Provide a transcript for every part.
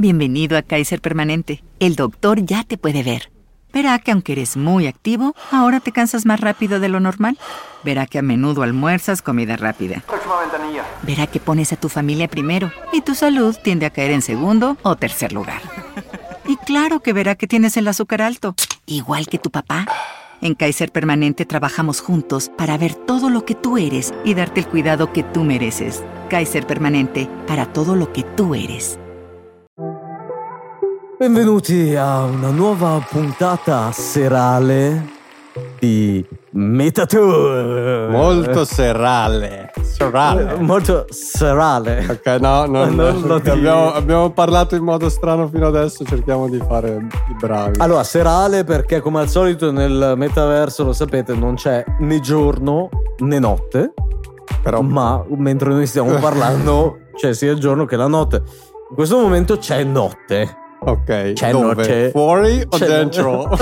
Bienvenido a Kaiser Permanente. El doctor ya te puede ver. Verá que aunque eres muy activo, ahora te cansas más rápido de lo normal. Verá que a menudo almuerzas comida rápida. Próxima ventanilla. Verá que pones a tu familia primero y tu salud tiende a caer en segundo o tercer lugar. Y claro que verá que tienes el azúcar alto, igual que tu papá. En Kaiser Permanente trabajamos juntos para ver todo lo que tú eres y darte el cuidado que tú mereces. Kaiser Permanente, para todo lo que tú eres. Benvenuti a una nuova puntata serale di Metatour. Molto serale. Serale. Eh, molto serale. Ok, no, no, Non no, lo dire. abbiamo, abbiamo parlato in modo strano fino adesso, cerchiamo di fare i bravi. Allora, serale perché come al solito nel metaverso, lo sapete, non c'è né giorno né notte, Però ma mentre noi stiamo parlando c'è sia il giorno che la notte. In questo momento c'è notte. Ok, C'è dove? noce. Fuori o C'è- dentro?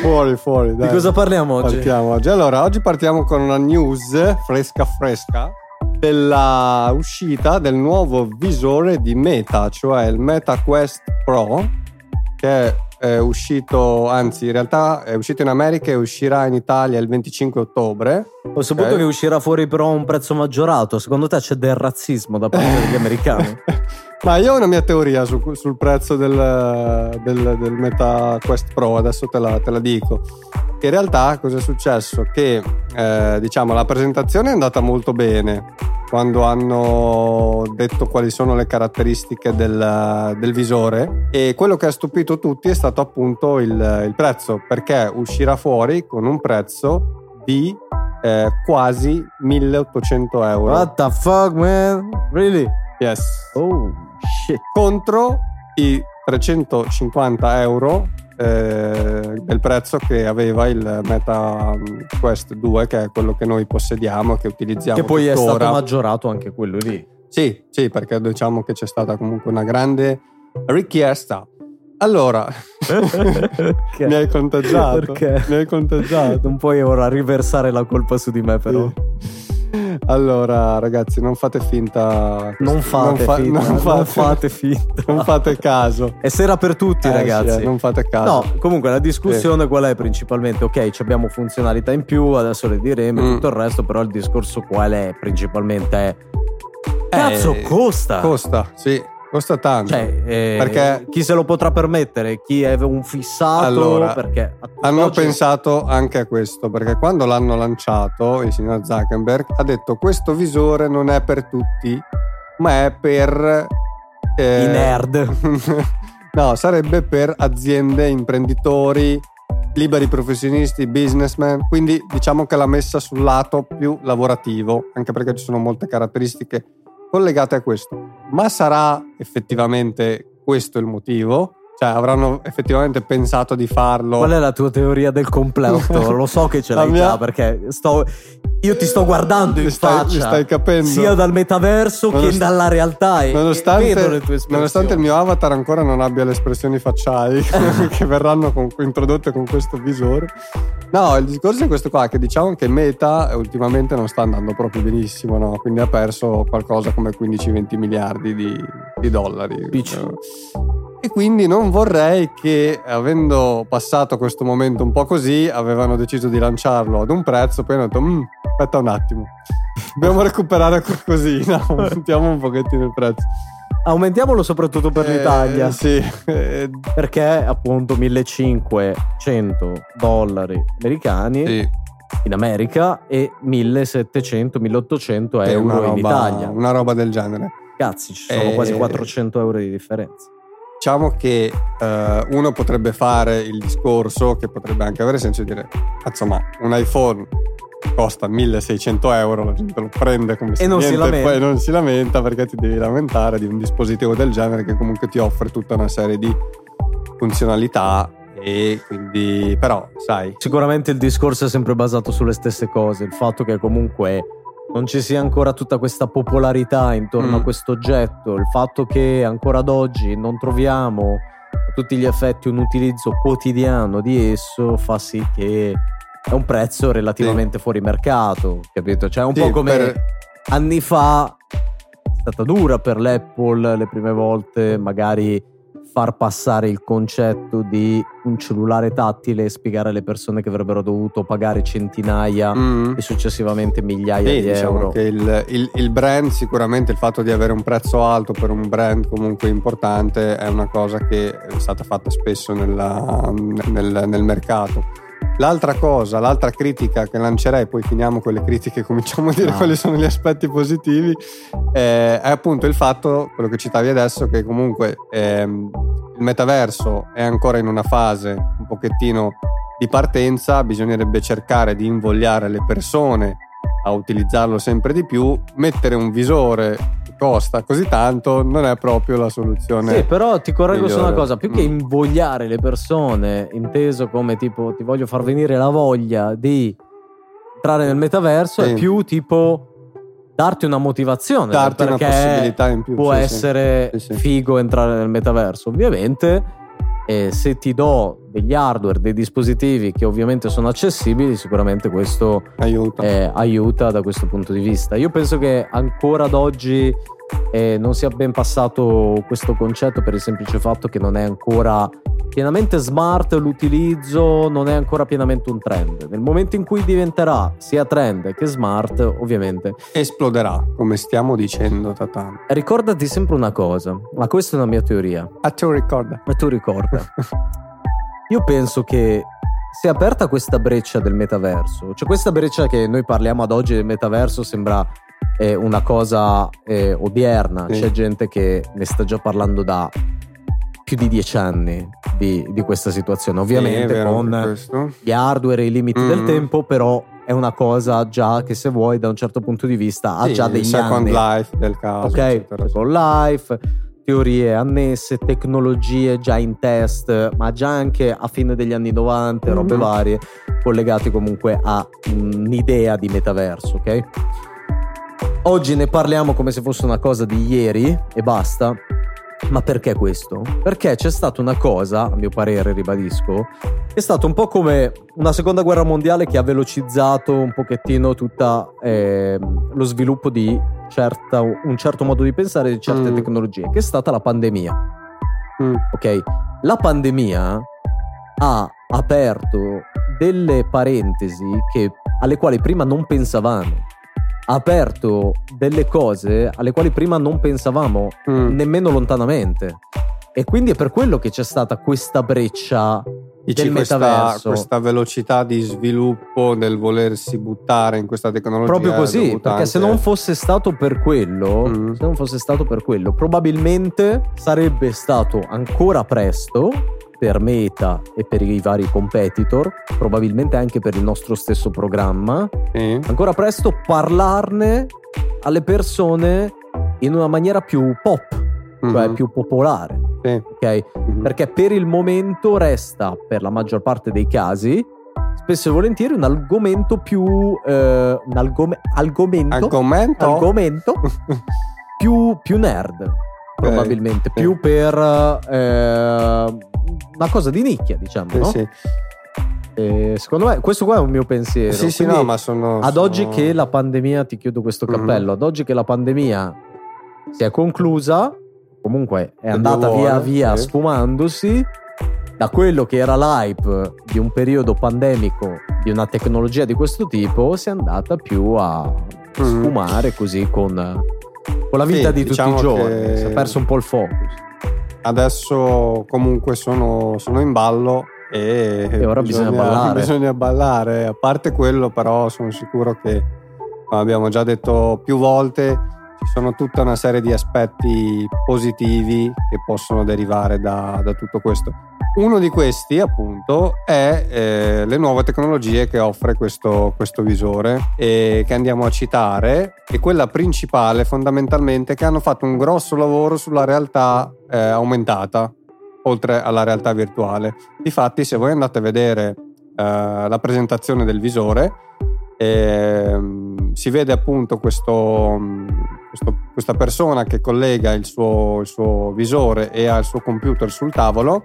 fuori, fuori, dai. Di cosa parliamo oggi? Partiamo oggi. Allora, oggi partiamo con una news fresca fresca della uscita del nuovo visore di Meta, cioè il Meta Quest Pro, che è uscito, anzi in realtà è uscito in America e uscirà in Italia il 25 ottobre. Ho saputo Ok. che uscirà fuori però a un prezzo maggiorato. Secondo te c'è del razzismo da parte degli americani? Ma io ho una mia teoria su- sul prezzo del, del- del Meta Quest Pro, adesso te la, te la dico. In realtà cosa è successo? Che eh, diciamo la presentazione è andata molto bene quando hanno detto quali sono le caratteristiche del, del visore e quello che ha stupito tutti è stato appunto il, il prezzo perché uscirà fuori con un prezzo di eh, quasi 1800 euro. What the fuck, man? Really? Yes Oh, shit. contro i 350 euro eh, del prezzo che aveva il Meta mm, Quest 2 che è quello che noi possediamo che utilizziamo Che poi è tuttora. stato maggiorato anche quello lì. sì sì perché diciamo che c'è stata comunque una grande richiesta allora mi hai contagiato Perché? mi hai contagiato Non puoi ora riversare la colpa su di me, però. Allora ragazzi non fate finta Non fate fa- finta. non fate, fate finta. non fate caso È sera per tutti, Eh, ragazzi. sì, non fate caso No, comunque la discussione qual è principalmente? Ok, ci abbiamo funzionalità in più, adesso le diremo e Mm. tutto il resto, però il discorso qual è principalmente è... Cazzo, Eh, costa! Costa, sì, costa tanto. Cioè, eh, Perché- chi se lo potrà permettere? Chi è un fissato? Allora, perché Hanno oggi- pensato anche a questo, perché quando l'hanno lanciato, il signor Zuckerberg ha detto questo visore non è per tutti, ma è per... eh, I nerd. no, sarebbe per aziende, imprenditori, liberi professionisti, businessmen, quindi diciamo che l'ha messa sul lato più lavorativo, anche perché ci sono molte caratteristiche collegate a questo. Ma sarà effettivamente questo il motivo? Cioè avranno effettivamente pensato di farlo? Qual è la tua teoria del complotto? Lo so che ce l'hai mia- già perché sto, io ti sto guardando in stai- faccia. mi stai capendo? Sia dal metaverso che Nonost- dalla realtà. Nonostante, nonostante il mio avatar ancora non abbia le espressioni facciali che verranno con- introdotte con questo visore. No, il discorso è questo qua, che diciamo che Meta ultimamente non sta andando proprio benissimo, no? quindi ha perso qualcosa come 15-20 miliardi di, di dollari. Dici? E quindi non vorrei che, avendo passato questo momento un po' così, avevano deciso di lanciarlo ad un prezzo, poi hanno detto, "Mm, aspetta un attimo, dobbiamo recuperare qualcosina, aumentiamo un pochettino il prezzo. Aumentiamolo soprattutto per Eh, l'Italia. Sì, Perché appunto 1500 dollari americani sì. in America e 1700-1800 È euro in Italia. Una roba del genere. Cazzi, ci sono Eh, quasi 400 euro di differenza. Diciamo che eh, uno potrebbe fare il discorso che potrebbe anche avere senso di dire, cazzo ma un iPhone costa 1600 euro, la gente lo prende come se non si niente, lamenta. poi non si lamenta perché ti devi lamentare di un dispositivo del genere che comunque ti offre tutta una serie di funzionalità e quindi però sai Sicuramente il discorso è sempre basato sulle stesse cose, il fatto che comunque non ci sia ancora tutta questa popolarità intorno Mm. a questo oggetto, il fatto che ancora ad oggi non troviamo a tutti gli effetti un utilizzo quotidiano di esso fa sì che è un prezzo relativamente fuori mercato, capito? Cioè è un Sì, po' come per- anni fa stata dura per l'Apple le prime volte, magari far passare il concetto di un cellulare tattile e spiegare alle persone che avrebbero dovuto pagare centinaia mm. e successivamente migliaia sì, di diciamo euro. Che il, il, il, brand, sicuramente il fatto di avere un prezzo alto per un brand comunque importante è una cosa che è stata fatta spesso nella, nel, nel mercato. L'altra cosa, l'altra critica che lancerei, poi finiamo con le critiche e cominciamo a dire ah. quali sono gli aspetti positivi, eh, è appunto il fatto, quello che citavi adesso, che comunque ehm, il metaverso è ancora in una fase un pochettino di partenza, bisognerebbe cercare di invogliare le persone a utilizzarlo sempre di più, mettere un visore costa così tanto non è proprio la soluzione. Sì, però ti correggo su una cosa, più mm. che invogliare le persone, inteso come tipo ti voglio far venire la voglia di entrare nel metaverso, sì. è più tipo darti una motivazione darti una possibilità in più può sì, essere sì. figo entrare nel metaverso ovviamente e se ti do degli hardware, dei dispositivi che ovviamente sono accessibili, sicuramente questo aiuta. Eh, aiuta da questo punto di vista. Io penso che ancora ad oggi eh, non sia ben passato questo concetto per il semplice fatto che non è ancora pienamente smart l'utilizzo, non è ancora pienamente un trend. Nel momento in cui diventerà sia trend che smart, ovviamente esploderà, come stiamo dicendo Tatan. Ricordati sempre una cosa, ma questa è una mia teoria. A tu ricorda. A tu ricorda. Io penso che si è aperta questa breccia del metaverso, cioè questa breccia che noi parliamo ad oggi del metaverso sembra eh, una cosa eh, odierna, sì. c'è gente che ne sta già parlando da più di dieci anni di, di questa situazione, ovviamente sì, con gli hardware e i limiti mm. del tempo, però è una cosa già che se vuoi da un certo punto di vista ha sì, già second anni. Second life del caso. Ok, second life teorie annesse, tecnologie già in test, ma già anche a fine degli anni 90, mm-hmm. robe varie, collegate comunque a un'idea di metaverso, ok? Oggi ne parliamo come se fosse una cosa di ieri e basta. Ma perché questo? Perché c'è stata una cosa, a mio parere, ribadisco, è stato un po' come una seconda guerra mondiale che ha velocizzato un pochettino tutto eh, lo sviluppo di certa, un certo modo di pensare di certe mm. tecnologie, che è stata la pandemia. Mm. Ok? La pandemia ha aperto delle parentesi che, alle quali prima non pensavamo aperto delle cose alle quali prima non pensavamo mm. nemmeno lontanamente. E quindi è per quello che c'è stata questa breccia Dici del questa, metaverso. questa velocità di sviluppo nel volersi buttare in questa tecnologia. Proprio così, perché se non fosse stato per quello, mm. se non fosse stato per quello, probabilmente sarebbe stato ancora presto per Meta e per i vari competitor, probabilmente anche per il nostro stesso programma. Sì. Ancora presto parlarne alle persone in una maniera più pop, mm-hmm. cioè mhm. più popolare. Sì. Okay? Mm-hmm. Perché per il momento resta, per la maggior parte dei casi, spesso e volentieri un argomento più eh, un algome- argomento, argomento? argomento più, più nerd probabilmente okay. più per eh, una cosa di nicchia, diciamo, sì, no? Sì. E secondo me questo qua è un mio pensiero. Sì, sì, no, ma sono. Ad sono... oggi che la pandemia, ti chiudo questo mhm. cappello, mm-hmm. ad oggi che la pandemia si è conclusa, comunque è andata vuole, via via sì. sfumandosi, da quello che era l'hype di un periodo pandemico di una tecnologia di questo tipo, si è andata più a mm-hmm. sfumare così con, con la vita sì, di diciamo tutti i giorni. Che... Si è perso un po' il focus adesso comunque sono, sono in ballo e, e ora bisogna, bisogna, ballare. bisogna ballare. A parte quello, però, sono sicuro che, come abbiamo già detto più volte, ci sono tutta una serie di aspetti positivi che possono derivare da, da tutto questo. Uno di questi, appunto, è eh, le nuove tecnologie che offre questo, questo visore e che andiamo a citare, e quella principale, fondamentalmente, che hanno fatto un grosso lavoro sulla realtà eh, aumentata, oltre alla realtà virtuale. Difatti, se voi andate a vedere eh, la presentazione del visore, ehm, si vede appunto questo, questo, questa persona che collega il suo, il suo visore e ha il suo computer sul tavolo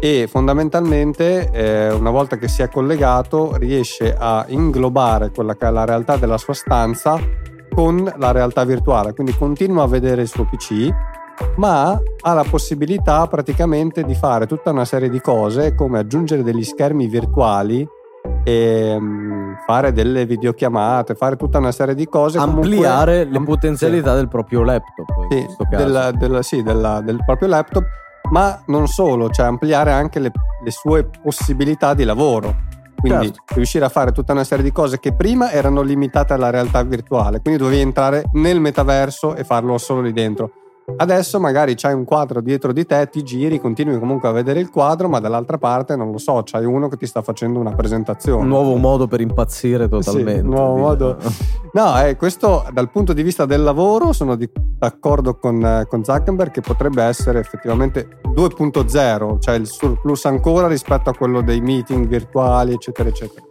e fondamentalmente eh, una volta che si è collegato riesce a inglobare quella che è la realtà della sua stanza con la realtà virtuale, quindi continua a vedere il suo PC, ma ha la possibilità praticamente di fare tutta una serie di cose come aggiungere degli schermi virtuali e um, fare delle videochiamate, fare tutta una serie di cose. Ampliare comunque, le potenzialità sì. del proprio laptop. Sì, della, della, sì della, del proprio laptop, ma non solo, cioè ampliare anche le, le sue possibilità di lavoro. Quindi certo. riuscire a fare tutta una serie di cose che prima erano limitate alla realtà virtuale, quindi dovevi entrare nel metaverso e farlo solo lì dentro Adesso magari c'hai un quadro dietro di te, ti giri, continui comunque a vedere il quadro, ma dall'altra parte non lo so, c'hai uno che ti sta facendo una presentazione. Un nuovo modo per impazzire totalmente. Sì, nuovo modo. No, eh, questo dal punto di vista del lavoro sono di, d'accordo con, eh, con Zuckerberg che potrebbe essere effettivamente 2.0, cioè il surplus ancora rispetto a quello dei meeting virtuali, eccetera, eccetera.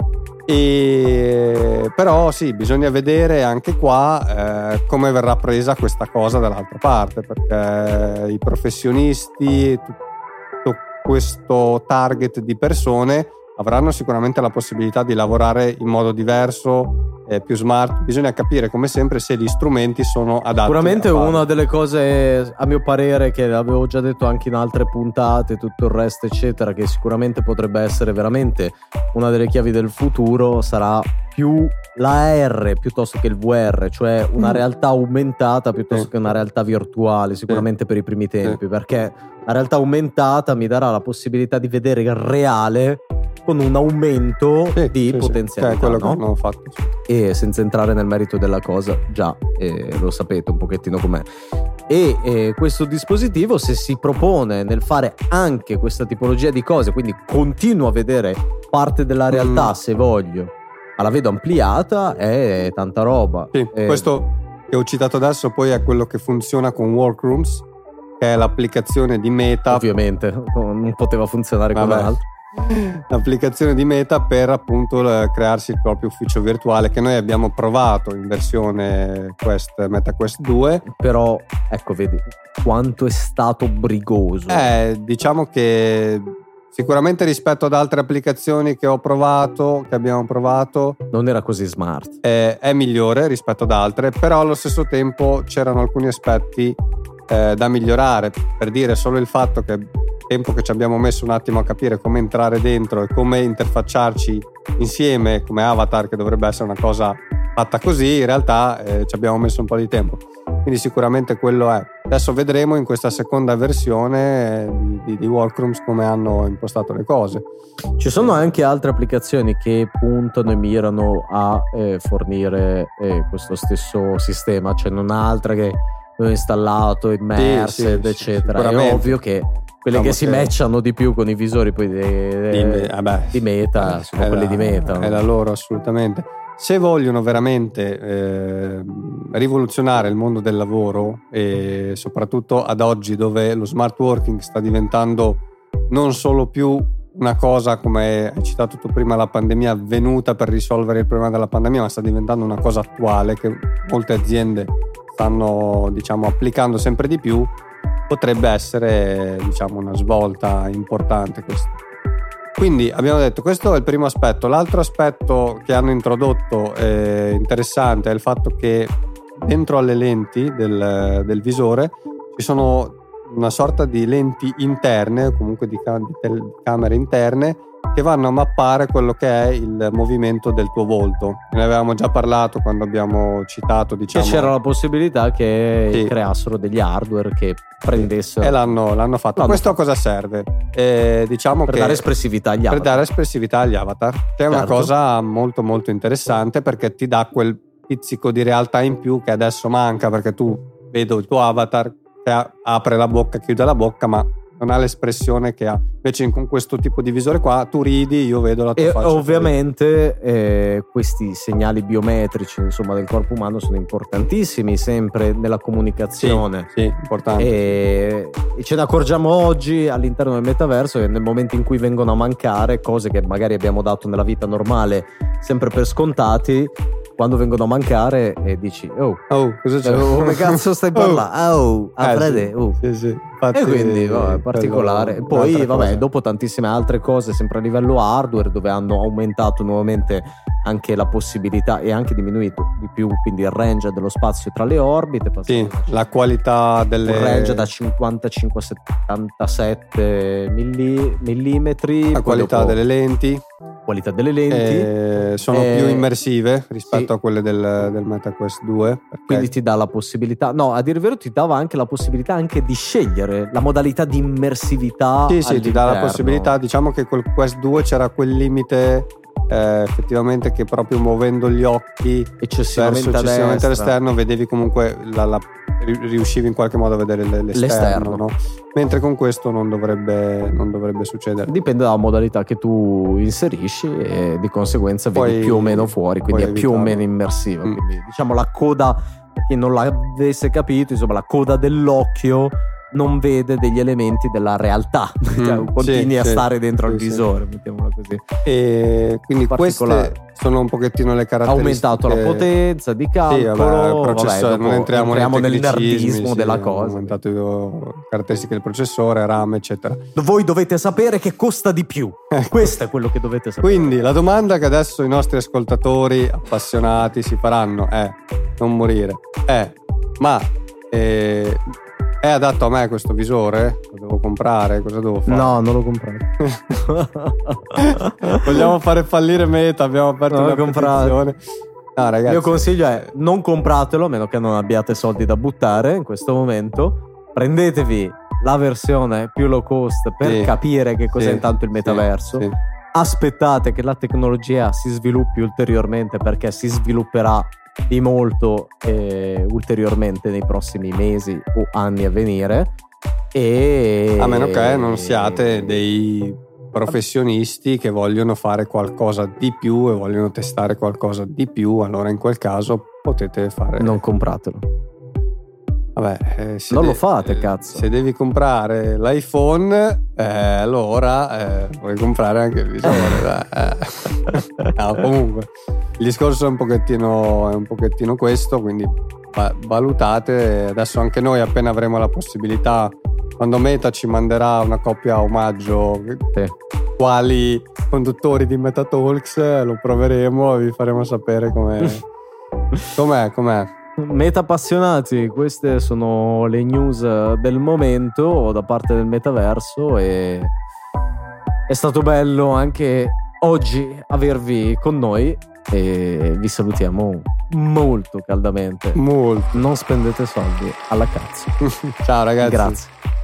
E, però sì, bisogna vedere anche qua eh, come verrà presa questa cosa dall'altra parte, perché i professionisti, tutto questo target di persone avranno sicuramente la possibilità di lavorare in modo diverso, eh, più smart. Bisogna capire come sempre se gli strumenti sono adatti. Sicuramente una delle cose, a mio parere, che avevo già detto anche in altre puntate, tutto il resto, eccetera, che sicuramente potrebbe essere veramente una delle chiavi del futuro, sarà più l'AR piuttosto che il VR, cioè una mm. realtà aumentata piuttosto che una realtà virtuale, sicuramente per i primi tempi, perché la realtà aumentata mi darà la possibilità di vedere il reale con un aumento sì, di sì, potenzialità. Sì. Cioè, quello no? che hanno fatto. E senza entrare nel merito della cosa, già eh, lo sapete un pochettino com'è. E eh, questo dispositivo, se si propone nel fare anche questa tipologia di cose, quindi continuo a vedere parte della realtà mm. se voglio, ma la vedo ampliata, è tanta roba. Sì, eh, questo che ho citato adesso poi è quello che funziona con Workrooms, che è l'applicazione di Meta. Ovviamente, non poteva funzionare Vabbè. con l'altro l'applicazione di Meta per appunto crearsi il proprio ufficio virtuale che noi abbiamo provato in versione Quest, Meta Quest 2 però ecco vedi quanto è stato brigoso. Eh diciamo che sicuramente rispetto ad altre applicazioni che ho provato che abbiamo provato non era così smart. è, è migliore rispetto ad altre però allo stesso tempo c'erano alcuni aspetti eh, da migliorare. Per dire solo il fatto che tempo che ci abbiamo messo un attimo a capire come entrare dentro e come interfacciarci insieme come avatar che dovrebbe essere una cosa fatta così in realtà eh, ci abbiamo messo un po' di tempo. Quindi sicuramente quello è. Adesso vedremo in questa seconda versione di, di, di Workrooms come hanno impostato le cose. Ci sono anche altre applicazioni che puntano e mirano a eh, fornire eh, questo stesso sistema. C'è cioè non altra che ho installato, immersed, sì, sì, eccetera. È ovvio che quelle che si matchano di più con i visori poi de, de, di, vabbè, di, meta sono quelli la, di meta. È la loro assolutamente. Se vogliono veramente eh, rivoluzionare il mondo del lavoro e soprattutto ad oggi dove lo smart working sta diventando non solo più una cosa come hai citato tu prima la pandemia venuta per risolvere il problema della pandemia ma sta diventando una cosa attuale che molte aziende stanno diciamo applicando sempre di più potrebbe essere diciamo, una svolta importante questa. Quindi abbiamo detto questo è il primo aspetto. L'altro aspetto che hanno introdotto eh, interessante è il fatto che dentro alle lenti del, del visore ci sono una sorta di lenti interne, o comunque di, di camere interne, che vanno a mappare quello che è il movimento del tuo volto. Ne avevamo già parlato quando abbiamo citato, diciamo. Che c'era la possibilità che sì. creassero degli hardware che prendessero. E l'hanno, l'hanno fatto. L'hanno Questo fatto. a cosa serve? Eh, diciamo per che dare espressività agli avatar. Per dare espressività agli avatar. Che è certo. una cosa molto molto interessante perché ti dà quel pizzico di realtà in più che adesso manca perché tu vedo il tuo avatar apre la bocca, chiude la bocca, ma non ha l'espressione che ha. Invece con questo tipo di visore qua tu ridi, io vedo la tua e faccia. Ovviamente eh, questi segnali biometrici insomma, del corpo umano sono importantissimi sempre nella comunicazione. Sì, sì importante. E, e ce ne accorgiamo oggi all'interno del metaverso che nel momento in cui vengono a mancare cose che magari abbiamo dato nella vita normale sempre per scontati, quando vengono a mancare e dici oh, oh cosa c'è? Oh, come cazzo stai parlando? Oh, ah, eh, Frede, oh. Sì, sì. Infatti, e quindi vabbè, particolare. Poi vabbè, cosa. dopo tantissime altre cose, sempre a livello hardware, dove hanno aumentato nuovamente anche la possibilità e anche diminuito di più quindi il range dello spazio tra le orbite. Sì, la qualità delle... Il range da 55 a 77 milli, millimetri. La qualità dopo... delle lenti qualità delle lenti. Eh, sono eh, più immersive rispetto sì. a quelle del, del MetaQuest 2. Quindi ti dà la possibilità, no, a dire il vero ti dava anche la possibilità anche di scegliere la modalità di immersività. Sì, sì, ti dà la possibilità, diciamo che col Quest 2 c'era quel limite eh, effettivamente che proprio muovendo gli occhi eccessivamente, verso, eccessivamente all'esterno vedevi comunque la, la, riuscivi in qualche modo a vedere l'esterno, l'esterno. No? mentre con questo non dovrebbe, non dovrebbe, succedere dipende dalla modalità che tu inserisci e di conseguenza vedi poi, più o meno fuori quindi è più o meno immersiva mm. quindi diciamo la coda per chi non l'avesse capito insomma la coda dell'occhio non vede degli elementi della realtà, mm, cioè, continui sì, a stare dentro sì, al visore, sì. mettiamola così. E quindi queste sono un pochettino le caratteristiche. Ha aumentato la potenza di calcolo, vabbè, vabbè, non entriamo, entriamo nel nerdismo della cosa. Ha aumentato le caratteristiche del processore, RAM, eccetera. Voi dovete sapere che costa di più. Ecco. Questo è quello che dovete sapere. Quindi la domanda che adesso i nostri ascoltatori appassionati si faranno è non morire. È ma eh, è adatto a me questo visore? Lo devo comprare? Cosa devo fare? No, non lo comprare. Vogliamo fare fallire Meta, abbiamo aperto non una. No, ragazzi. Il mio consiglio è non compratelo, a meno che non abbiate soldi da buttare in questo momento. Prendetevi la versione più low cost per sì. capire che cos'è sì. intanto il metaverso. Sì. Aspettate che la tecnologia si sviluppi ulteriormente perché si svilupperà di molto eh, ulteriormente nei prossimi mesi o anni a venire. E... A meno che non siate dei professionisti che vogliono fare qualcosa di più e vogliono testare qualcosa di più, allora in quel caso potete fare. Non compratelo. Vabbè, eh, non de- lo fate, cazzo. Se devi comprare l'iPhone, eh, allora eh, puoi comprare anche il visore. Eh. no, comunque, il discorso è un pochettino, è un pochettino questo, quindi valutate. Adesso anche noi, appena avremo la possibilità, quando Meta ci manderà una coppia a omaggio, sì. quali conduttori di Metatalks, lo proveremo e vi faremo sapere com'è. com'è, com'è. Meta appassionati, queste sono le news del momento da parte del metaverso e è stato bello anche oggi avervi con noi e vi salutiamo molto caldamente. Molto. Non spendete soldi alla cazzo. Ciao ragazzi. Grazie.